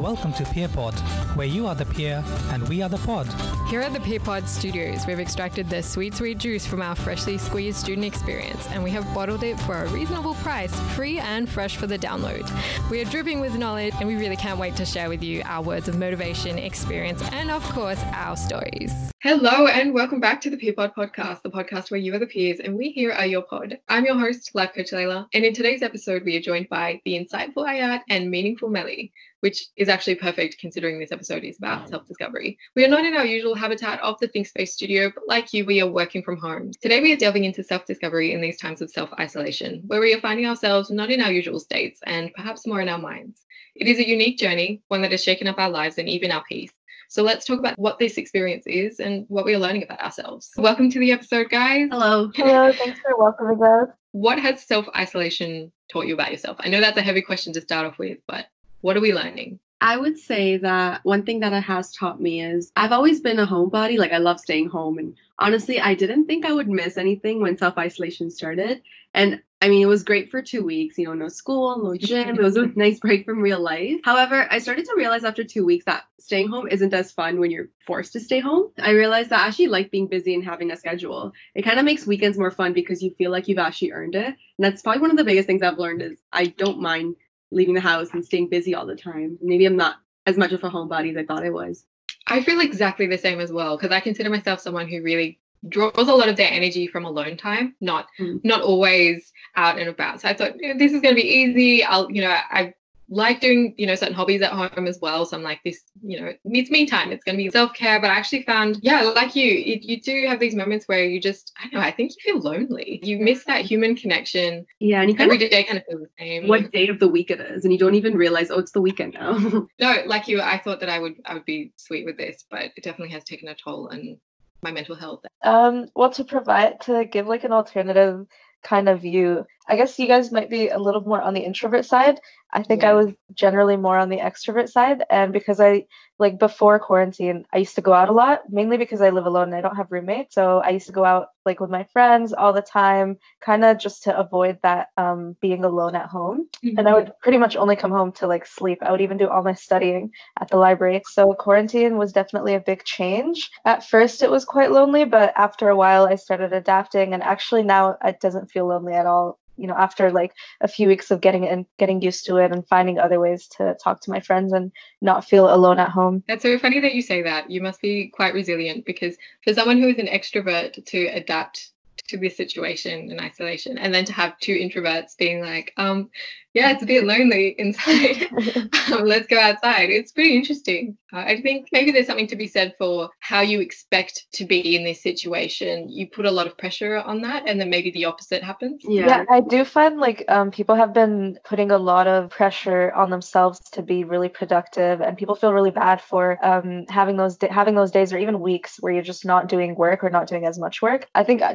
Welcome to PeerPod, where you are the peer and we are the pod. Here at the PeerPod Studios, we've extracted the sweet, sweet juice from our freshly squeezed student experience, and we have bottled it for a reasonable price, free and fresh for the download. We are dripping with knowledge, and we really can't wait to share with you our words of motivation, experience, and of course, our stories. Hello, and welcome back to the PeerPod podcast, the podcast where you are the peers and we here are your pod. I'm your host, Life Coach Layla, and in today's episode, we are joined by the insightful Ayat and meaningful Melly which is actually perfect considering this episode is about mm. self discovery. We are not in our usual habitat of the ThinkSpace studio, but like you, we are working from home. Today, we are delving into self discovery in these times of self isolation, where we are finding ourselves not in our usual states and perhaps more in our minds. It is a unique journey, one that has shaken up our lives and even our peace. So let's talk about what this experience is and what we are learning about ourselves. Welcome to the episode, guys. Hello. Hello, thanks for welcoming us. What has self isolation taught you about yourself? I know that's a heavy question to start off with, but what are we learning? I would say that one thing that it has taught me is I've always been a homebody. Like I love staying home. And honestly, I didn't think I would miss anything when self isolation started. And I mean, it was great for two weeks, you know, no school, no gym. It was a nice break from real life. However, I started to realize after two weeks that staying home isn't as fun when you're forced to stay home. I realized that I actually like being busy and having a schedule. It kind of makes weekends more fun because you feel like you've actually earned it. And that's probably one of the biggest things I've learned is I don't mind leaving the house and staying busy all the time. Maybe I'm not as much of a homebody as I thought I was. I feel exactly the same as well because I consider myself someone who really draws a lot of their energy from alone time, not mm. not always out and about. So I thought this is going to be easy. I'll, you know, I like doing, you know, certain hobbies at home as well. So I'm like, this, you know, it's me time. It's going to be self care. But I actually found, yeah, like you, it, you do have these moments where you just, I don't know, I think you feel lonely. You miss that human connection. Yeah. And you kind every of, day kind of feel the same. What day of the week it is. And you don't even realize, oh, it's the weekend now. no, like you, I thought that I would, I would be sweet with this, but it definitely has taken a toll on my mental health. Um, well, to provide, to give like an alternative kind of view. I guess you guys might be a little more on the introvert side. I think yeah. I was generally more on the extrovert side. And because I, like before quarantine, I used to go out a lot, mainly because I live alone and I don't have roommates. So I used to go out like with my friends all the time, kind of just to avoid that um, being alone at home. Mm-hmm. And I would pretty much only come home to like sleep. I would even do all my studying at the library. So quarantine was definitely a big change. At first, it was quite lonely, but after a while, I started adapting. And actually, now it doesn't feel lonely at all you know after like a few weeks of getting and getting used to it and finding other ways to talk to my friends and not feel alone at home. That's so funny that you say that. You must be quite resilient because for someone who is an extrovert to adapt to this situation in isolation and then to have two introverts being like um yeah, it's a bit lonely inside. um, let's go outside. It's pretty interesting. Uh, I think maybe there's something to be said for how you expect to be in this situation. You put a lot of pressure on that, and then maybe the opposite happens. Yeah, yeah I do find like um, people have been putting a lot of pressure on themselves to be really productive, and people feel really bad for um, having those having those days or even weeks where you're just not doing work or not doing as much work. I think uh,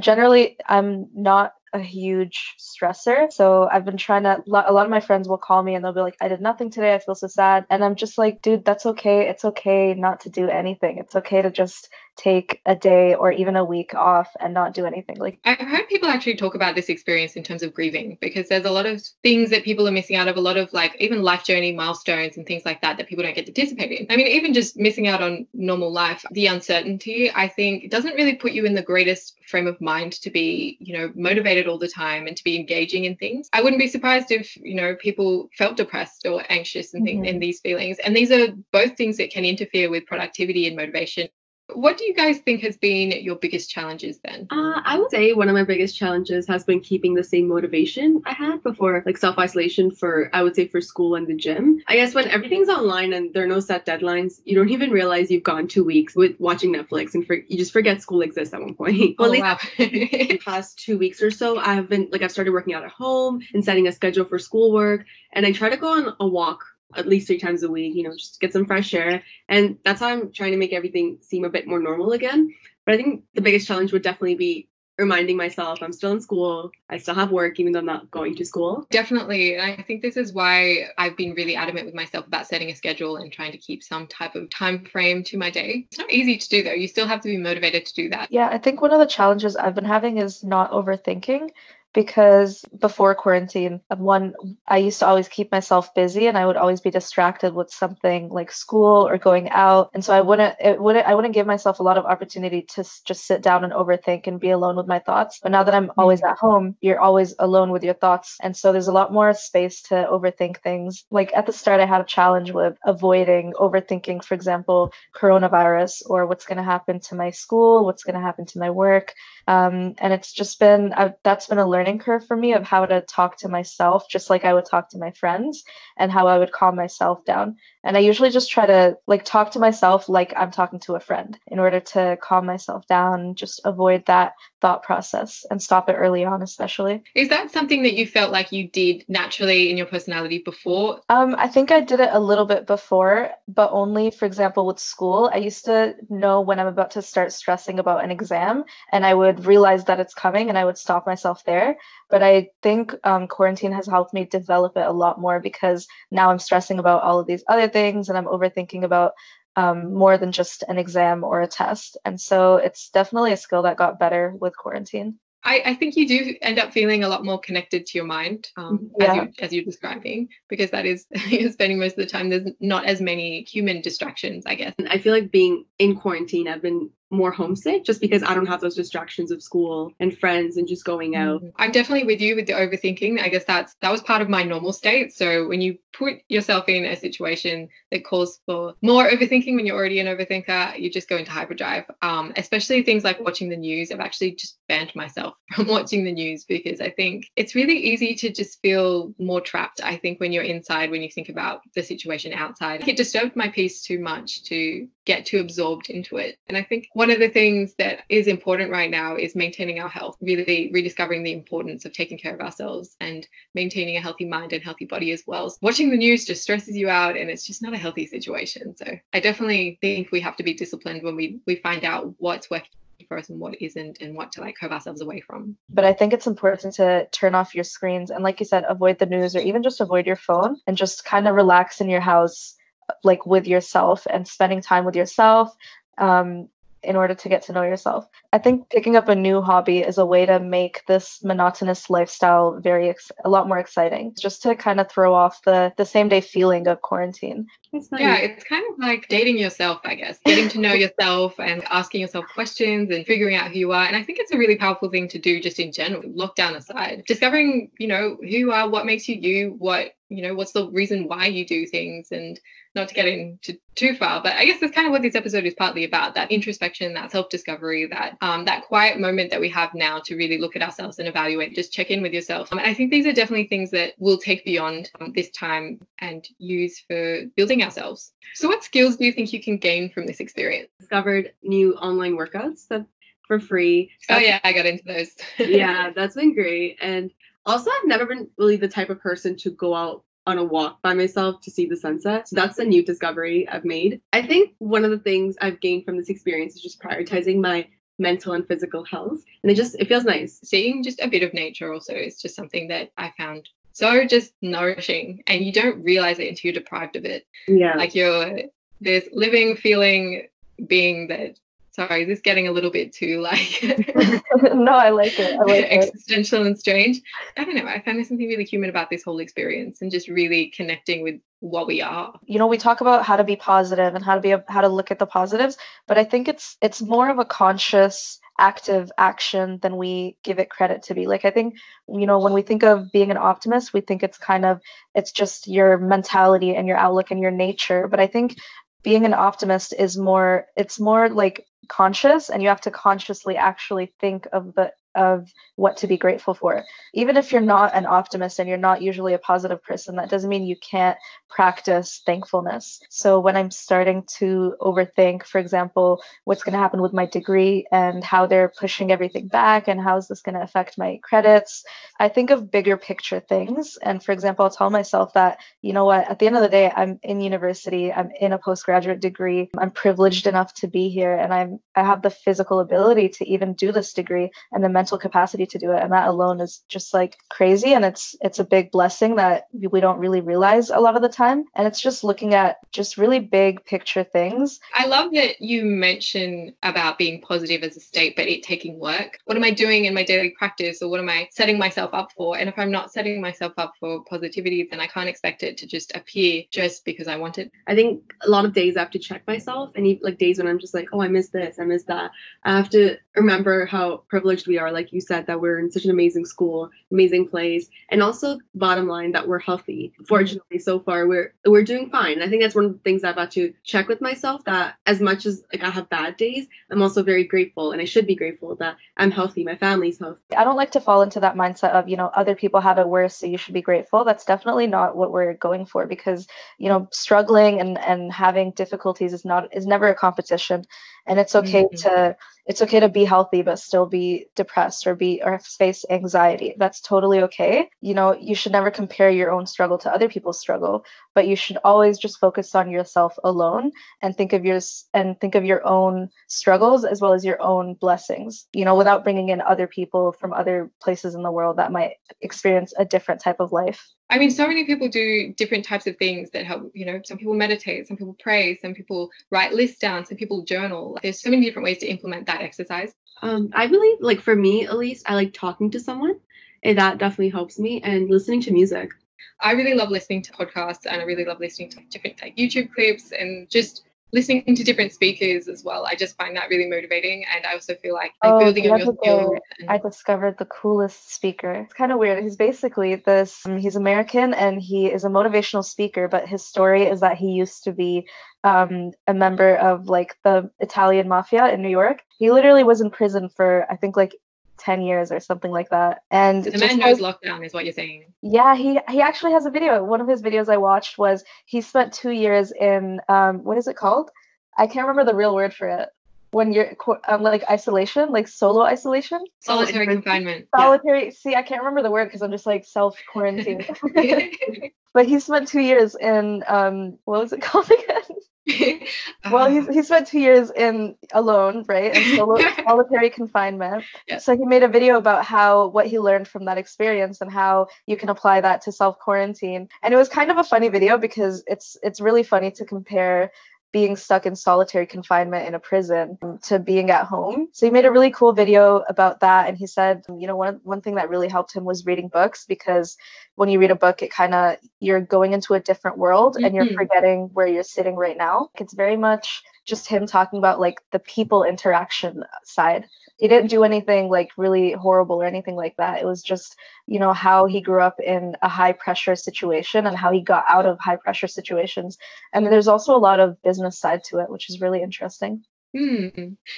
I'm not a huge stressor. So I've been trying to, a lot of my friends will call me and they'll be like, I did nothing today. I feel so sad. And I'm just like, dude, that's okay. It's okay not to do anything. It's okay to just take a day or even a week off and not do anything like i've heard people actually talk about this experience in terms of grieving because there's a lot of things that people are missing out of a lot of like even life journey milestones and things like that that people don't get to participate in. I mean even just missing out on normal life the uncertainty i think doesn't really put you in the greatest frame of mind to be you know motivated all the time and to be engaging in things. I wouldn't be surprised if you know people felt depressed or anxious and mm-hmm. in these feelings. And these are both things that can interfere with productivity and motivation what do you guys think has been your biggest challenges then? Uh, I would say one of my biggest challenges has been keeping the same motivation I had before, like self isolation for, I would say, for school and the gym. I guess when everything's online and there are no set deadlines, you don't even realize you've gone two weeks with watching Netflix and for, you just forget school exists at one point. well, oh, wow. the past two weeks or so, I have been like, I've started working out at home and setting a schedule for schoolwork. And I try to go on a walk at least three times a week, you know, just get some fresh air. And that's how I'm trying to make everything seem a bit more normal again. But I think the biggest challenge would definitely be reminding myself I'm still in school. I still have work, even though I'm not going to school. Definitely. And I think this is why I've been really adamant with myself about setting a schedule and trying to keep some type of time frame to my day. It's not easy to do, though. You still have to be motivated to do that. Yeah, I think one of the challenges I've been having is not overthinking because before quarantine, one, I used to always keep myself busy and I would always be distracted with something like school or going out. And so I wouldn't, it wouldn't, I wouldn't give myself a lot of opportunity to just sit down and overthink and be alone with my thoughts. But now that I'm always at home, you're always alone with your thoughts. And so there's a lot more space to overthink things. Like at the start, I had a challenge with avoiding overthinking, for example, coronavirus or what's going to happen to my school, what's going to happen to my work. Um, and it's just been, I've, that's been a learning curve for me of how to talk to myself, just like I would talk to my friends and how I would calm myself down. And I usually just try to like talk to myself like I'm talking to a friend in order to calm myself down, just avoid that thought process and stop it early on, especially. Is that something that you felt like you did naturally in your personality before? Um, I think I did it a little bit before, but only, for example, with school. I used to know when I'm about to start stressing about an exam, and I would realize that it's coming and I would stop myself there. But I think um, quarantine has helped me develop it a lot more because now I'm stressing about all of these other things and I'm overthinking about um, more than just an exam or a test. And so it's definitely a skill that got better with quarantine. I, I think you do end up feeling a lot more connected to your mind um, yeah. as, you, as you're describing, because that is you're spending most of the time. There's not as many human distractions, I guess. I feel like being in quarantine, I've been more homesick just because I don't have those distractions of school and friends and just going out. Mm-hmm. I'm definitely with you with the overthinking. I guess that's that was part of my normal state. So when you put yourself in a situation that calls for more overthinking when you're already an overthinker, you just go into hyperdrive. Um, especially things like watching the news. I've actually just banned myself from watching the news because I think it's really easy to just feel more trapped. I think when you're inside, when you think about the situation outside, it disturbed my peace too much to get too absorbed into it. And I think one of the things that is important right now is maintaining our health, really rediscovering the importance of taking care of ourselves and maintaining a healthy mind and healthy body as well. Watching the news just stresses you out and it's just not a healthy situation. So I definitely think we have to be disciplined when we we find out what's working for us and what isn't and what to like curve ourselves away from. But I think it's important to turn off your screens and like you said, avoid the news or even just avoid your phone and just kind of relax in your house like with yourself and spending time with yourself um, in order to get to know yourself. I think picking up a new hobby is a way to make this monotonous lifestyle very ex- a lot more exciting. Just to kind of throw off the the same day feeling of quarantine. Yeah, it's kind of like dating yourself, I guess. Getting to know yourself and asking yourself questions and figuring out who you are. And I think it's a really powerful thing to do just in general, lockdown aside. Discovering, you know, who you are, what makes you you, what you know what's the reason why you do things and not to get into too far but i guess that's kind of what this episode is partly about that introspection that self-discovery that um, that quiet moment that we have now to really look at ourselves and evaluate just check in with yourself. Um, i think these are definitely things that we'll take beyond um, this time and use for building ourselves. So what skills do you think you can gain from this experience? Discovered new online workouts that for free. So oh yeah i got into those. Yeah that's been great. And also, I've never been really the type of person to go out on a walk by myself to see the sunset. So that's a new discovery I've made. I think one of the things I've gained from this experience is just prioritizing my mental and physical health. And it just it feels nice. Seeing just a bit of nature also is just something that I found so just nourishing and you don't realize it until you're deprived of it. Yeah. Like you're this living feeling being that sorry, is this getting a little bit too like No, I like it. I like existential it. and strange. I don't know. I find there's something really human about this whole experience and just really connecting with what we are. You know, we talk about how to be positive and how to be a, how to look at the positives, but I think it's it's more of a conscious active action than we give it credit to be. Like I think, you know, when we think of being an optimist, we think it's kind of it's just your mentality and your outlook and your nature, but I think being an optimist is more it's more like conscious and you have to consciously actually think of the of what to be grateful for. Even if you're not an optimist and you're not usually a positive person, that doesn't mean you can't practice thankfulness. So when I'm starting to overthink, for example, what's going to happen with my degree and how they're pushing everything back and how is this going to affect my credits, I think of bigger picture things. And for example, I'll tell myself that, you know what, at the end of the day, I'm in university, I'm in a postgraduate degree, I'm privileged enough to be here, and I'm I have the physical ability to even do this degree and the mental mental capacity to do it and that alone is just like crazy and it's it's a big blessing that we don't really realize a lot of the time and it's just looking at just really big picture things I love that you mention about being positive as a state, but it taking work. What am I doing in my daily practice, or what am I setting myself up for? And if I'm not setting myself up for positivity, then I can't expect it to just appear just because I want it. I think a lot of days I have to check myself, and even, like days when I'm just like, oh, I missed this, I missed that. I have to remember how privileged we are, like you said, that we're in such an amazing school, amazing place, and also bottom line that we're healthy. Fortunately, so far we're we're doing fine. I think that's one of the things I've had to check with myself. That as much as like I have bad days, I'm also very grateful, and I should be grateful that I'm healthy, my family's healthy. I don't like to fall into that mindset of, you know, other people have it worse, so you should be grateful. That's definitely not what we're going for because, you know, struggling and, and having difficulties is not is never a competition. And it's okay Mhm. to it's okay to be healthy but still be depressed or be or face anxiety. That's totally okay. You know, you should never compare your own struggle to other people's struggle, but you should always just focus on yourself alone and think of yours and think of your own struggles as well as your own blessings you know without bringing in other people from other places in the world that might experience a different type of life I mean, so many people do different types of things that help. You know, some people meditate, some people pray, some people write lists down, some people journal. There's so many different ways to implement that exercise. Um, I really like for me at least, I like talking to someone, and that definitely helps me, and listening to music. I really love listening to podcasts and I really love listening to different like YouTube clips and just listening to different speakers as well. I just find that really motivating and I also feel like, like Oh, building on your that's okay. skills. and- i discovered the coolest speaker it's kind of weird he's basically this um, he's american and he is a motivational speaker but his story is that he used to be um, a member of like the italian mafia in new york he literally was in prison for i think like 10 years or something like that and the man like- knows lockdown is what you're saying. Yeah, he he actually has a video. One of his videos I watched was he spent two years in um what is it called? I can't remember the real word for it. When you're um, like isolation, like solo isolation, Solitary confinement. Yeah. solitary. See, I can't remember the word because I'm just like self quarantine. but he spent two years in um what was it called again? Well, he's, he spent two years in alone, right, in solo, solitary confinement. Yeah. So he made a video about how what he learned from that experience and how you can apply that to self quarantine. And it was kind of a funny video because it's it's really funny to compare being stuck in solitary confinement in a prison to being at home. So he made a really cool video about that and he said, you know, one one thing that really helped him was reading books because when you read a book it kind of you're going into a different world and you're Mhm. forgetting where you're sitting right now. It's very much just him talking about like the people interaction side. He didn't do anything like really horrible or anything like that. It was just, you know, how he grew up in a high pressure situation and how he got out of high pressure situations. And there's also a lot of business side to it, which is really interesting. Hmm.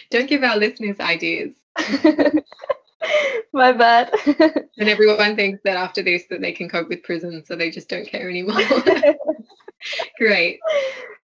Don't give our listeners ideas. My bad. And everyone thinks that after this that they can cope with prison, so they just don't care anymore. Great.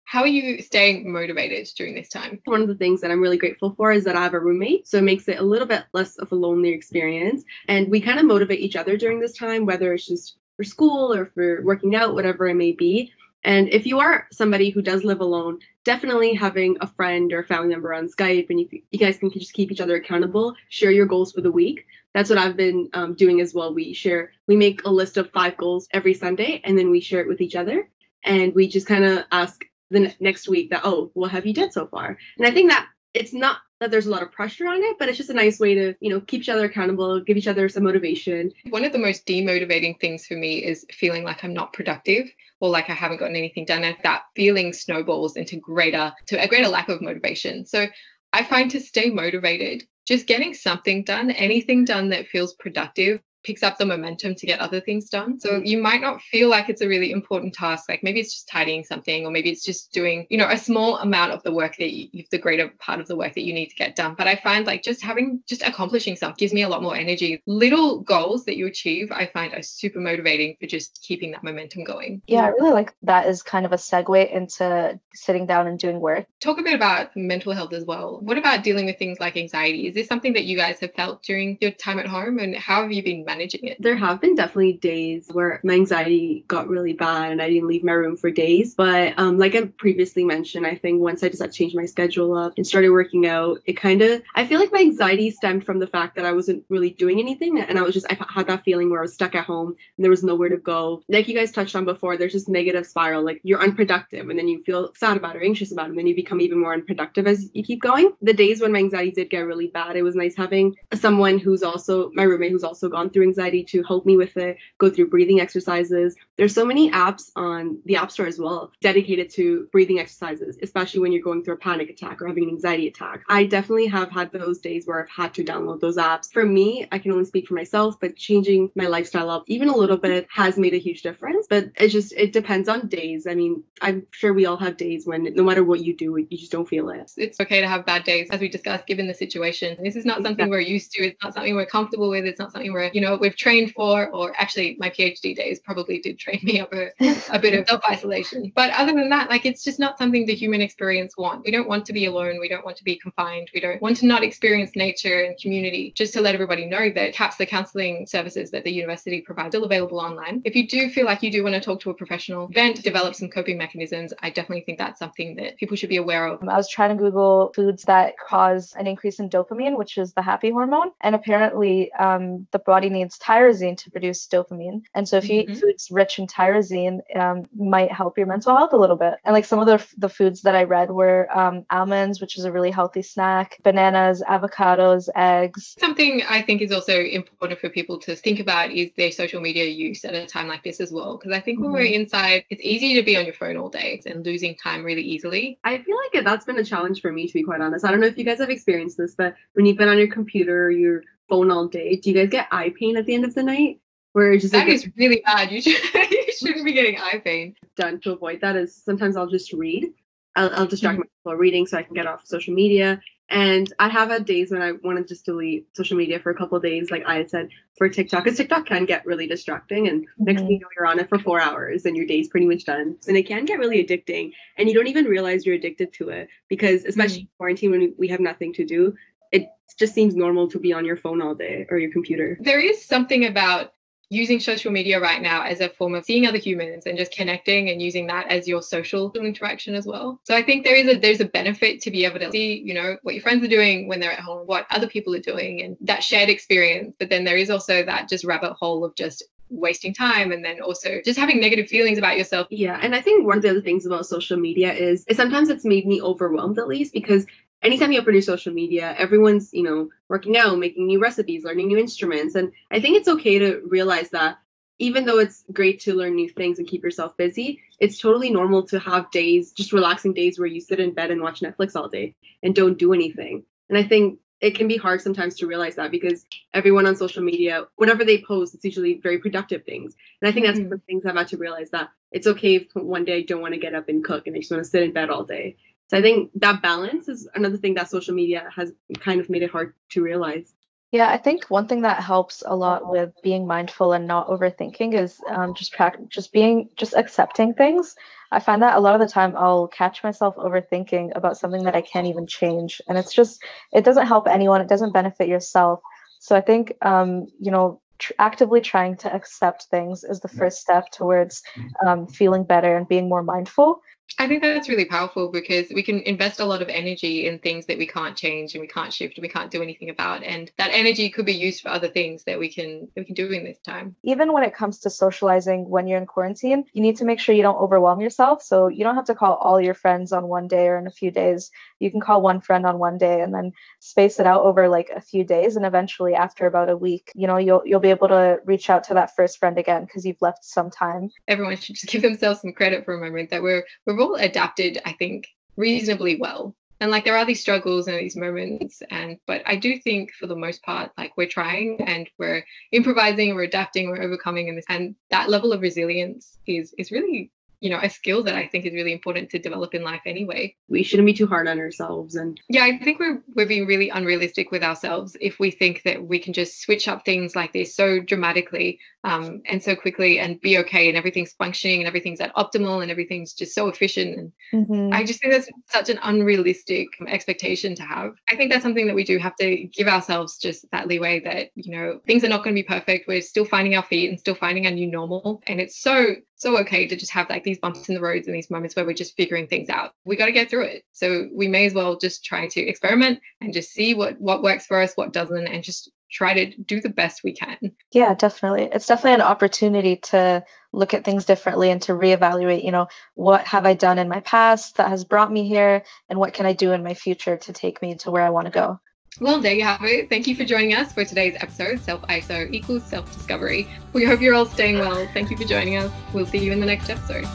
How are you staying motivated during this time? One of the things that I'm really grateful for is that I have a roommate, so it makes it a little bit less of a lonely experience. And we kind of motivate each other during this time, whether it's just for school or for working out, whatever it may be. And if you are somebody who does live alone, definitely having a friend or family member on Skype and you, you guys can just keep each other accountable, share your goals for the week. That's what I've been um, doing as well. We share, we make a list of five goals every Sunday and then we share it with each other. And we just kind of ask the next week that, oh, what have you done so far? And I think that it's not that there's a lot of pressure on it, but it's just a nice way to, you know, keep each other accountable, give each other some motivation. One of the most demotivating things for me is feeling like I'm not productive or like I haven't gotten anything done. And that feeling snowballs into greater to a greater lack of motivation. So I find to stay motivated, just getting something done, anything done that feels productive picks up the momentum to get other things done. So mm. you might not feel like it's a really important task. Like maybe it's just tidying something, or maybe it's just doing, you know, a small amount of the work that you, the greater part of the work that you need to get done. But I find like just having, just accomplishing something gives me a lot more energy. Little goals that you achieve, I find are super motivating for just keeping that momentum going. yeah, I really like that as kind of a segue into sitting down and doing work. Talk a bit about mental health as well. What about dealing with things like anxiety? Is this something that you guys have felt during your time at home? And how have you been managing it? There have been definitely days where my anxiety got really bad and I didn't leave my room for days. But um, like I previously mentioned, I think once I decided to change my schedule up and started working out, it kind of, I feel like my anxiety stemmed from the fact that I wasn't really doing anything. And I was just, I had that feeling where I was stuck at home and there was nowhere to go. Like you guys touched on before, there's just negative spiral. Like you're unproductive and then you feel sad about it or anxious about it. And then you become even more unproductive as you keep going. The days when my anxiety did get really bad, it was nice having someone who's also my roommate who's also gone through anxiety to help me with it, go through breathing exercises. There's so many apps on the App Store as well dedicated to breathing exercises, especially when you're going through a panic attack or having an anxiety attack. I definitely have had those days where I've had to download those apps. For me, I can only speak for myself, but changing my lifestyle up even a little bit has made a huge difference. But it just it depends on days. I mean, I'm sure we all have days when no matter what you do, you just don't feel it. It's okay to have bad days, as we discussed, given the situation. This is not something we're used to. It's not something we're comfortable with. It's not something we're, you know, we've trained for. Or actually, my PhD days probably did train me up a, a bit of self isolation. But other than that, like it's just not something the human experience wants. We don't want to be alone. We don't want to be confined. We don't want to not experience nature and community. Just to let everybody know that CAPS, the counselling services that the university provides, still available online. If you do feel like you do want to talk to a professional, vent, develop some coping mechanisms, I definitely think that's something that people should be aware of. I was trying to Google foods that cause an increase in dopamine, which is the happy hormone. And apparently, um, the body needs tyrosine to produce dopamine. And so, if you mm-hmm. eat foods rich in tyrosine, um, might help your mental health a little bit. And like some of the, the foods that I read were um, almonds, which is a really healthy snack, bananas, avocados, eggs. Something I think is also important for people to think about is their social media use at a time like this as well. Because I think when mm-hmm. we're inside, it's easy to be on your phone all day and losing time really easily. I feel like that's been a challenge for me, to be quite honest. I don't know if you guys have experienced this, but when you've been on your computer or your phone all day, do you guys get eye pain at the end of the night? Where just that like, is really bad. You, should, you shouldn't be getting eye pain. Done to avoid that is sometimes I'll just read. I'll, I'll distract mm-hmm. myself while reading so I can get off social media. And I have had days when I want to just delete social media for a couple days, like I said for TikTok, because TikTok can get really distracting. And mm-hmm. next thing you know, you're on it for four hours and your day's pretty much done. And it can get really addicting. And you don't even realize you're addicted to it because, especially mm-hmm. quarantine, when we have nothing to do, it just seems normal to be on your phone all day or your computer. There is something about using social media right now as a form of seeing other humans and just connecting and using that as your social interaction as well. So I think there is a there's a benefit to be able to see, you know, what your friends are doing when they're at home, what other people are doing and that shared experience. But then there is also that just rabbit hole of just wasting time and then also just having negative feelings about yourself. Yeah, and I think one of the other things about social media is, is sometimes it's made me overwhelmed at least because anytime you open your social media, everyone's, you know, working out, making new recipes, learning new instruments. And I think it's okay to realize that even though it's great to learn new things and keep yourself busy, it's totally normal to have days, just relaxing days where you sit in bed and watch Netflix all day and don't do anything. And I think it can be hard sometimes to realize that because everyone on social media, whatever they post, it's usually very productive things. And I think that's mm-hmm. one of the things I've had to realize that it's okay if one day I don't want to get up and cook and I just want to sit in bed all day. So I think that balance is another thing that social media has kind of made it hard to realize. Yeah, I think one thing that helps a lot with being mindful and not overthinking is um, just pra- just being just accepting things. I find that a lot of the time I'll catch myself overthinking about something that I can't even change, and it's just it doesn't help anyone. It doesn't benefit yourself. So I think um, you know tr- actively trying to accept things is the first step towards um, feeling better and being more mindful. I think that's really powerful because we can invest a lot of energy in things that we can't change and we can't shift and we can't do anything about. And that energy could be used for other things that we can we can do in this time. Even when it comes to socializing when you're in quarantine, you need to make sure you don't overwhelm yourself. So you don't have to call all your friends on one day or in a few days. You can call one friend on one day and then space it out over like a few days. And eventually after about a week, you know, you'll you'll be able to reach out to that first friend again because you've left some time. Everyone should just give themselves some credit for a moment that we're we're all adapted, I think, reasonably well. And like there are these struggles and these moments, and but I do think for the most part, like we're trying and we're improvising, we're adapting, we're overcoming, and and that level of resilience is is really you know a skill that i think is really important to develop in life anyway we shouldn't be too hard on ourselves and yeah i think we're we're being really unrealistic with ourselves if we think that we can just switch up things like this so dramatically um, and so quickly and be okay and everything's functioning and everything's at optimal and everything's just so efficient and Mhm. I just think that's such an unrealistic expectation to have. I think that's something that we do have to give ourselves just that leeway that, you know, things are not going to be perfect. We're still finding our feet and still finding our new normal. And it's so, so okay to just have like these bumps in the roads and these moments where we're just figuring things out. We got to get through it. So we may as well just try to experiment and just see what what works for us, what doesn't, and just try to do the best we can. Yeah, definitely. It's definitely an opportunity to look at things differently and to reevaluate, you know, what have I done in my past that has brought me here and what can I do in my future to take me to where I want to go. Well, there you have it. Thank you for joining us for today's episode Self ISO equals self discovery. We hope you're all staying well. Thank you for joining us. We'll see you in the next episode.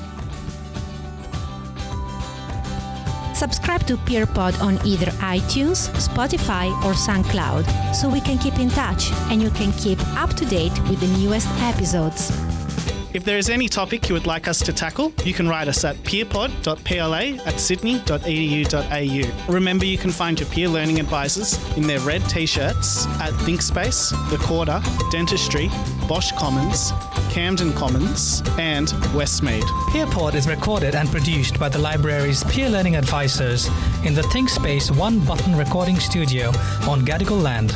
Subscribe to PeerPod on either iTunes, Spotify, or SoundCloud so we can keep in touch and you can keep up to date with the newest episodes. If there is any topic you would like us to tackle, you can write us at peerpod.pla at sydney.edu.au. Remember, you can find your peer learning advisors in their red t shirts at ThinkSpace, The Quarter, Dentistry, Bosch Commons, Camden Commons, and Westmead. PeerPod is recorded and produced by the library's peer learning advisors in the ThinkSpace one button recording studio on Gadigal land.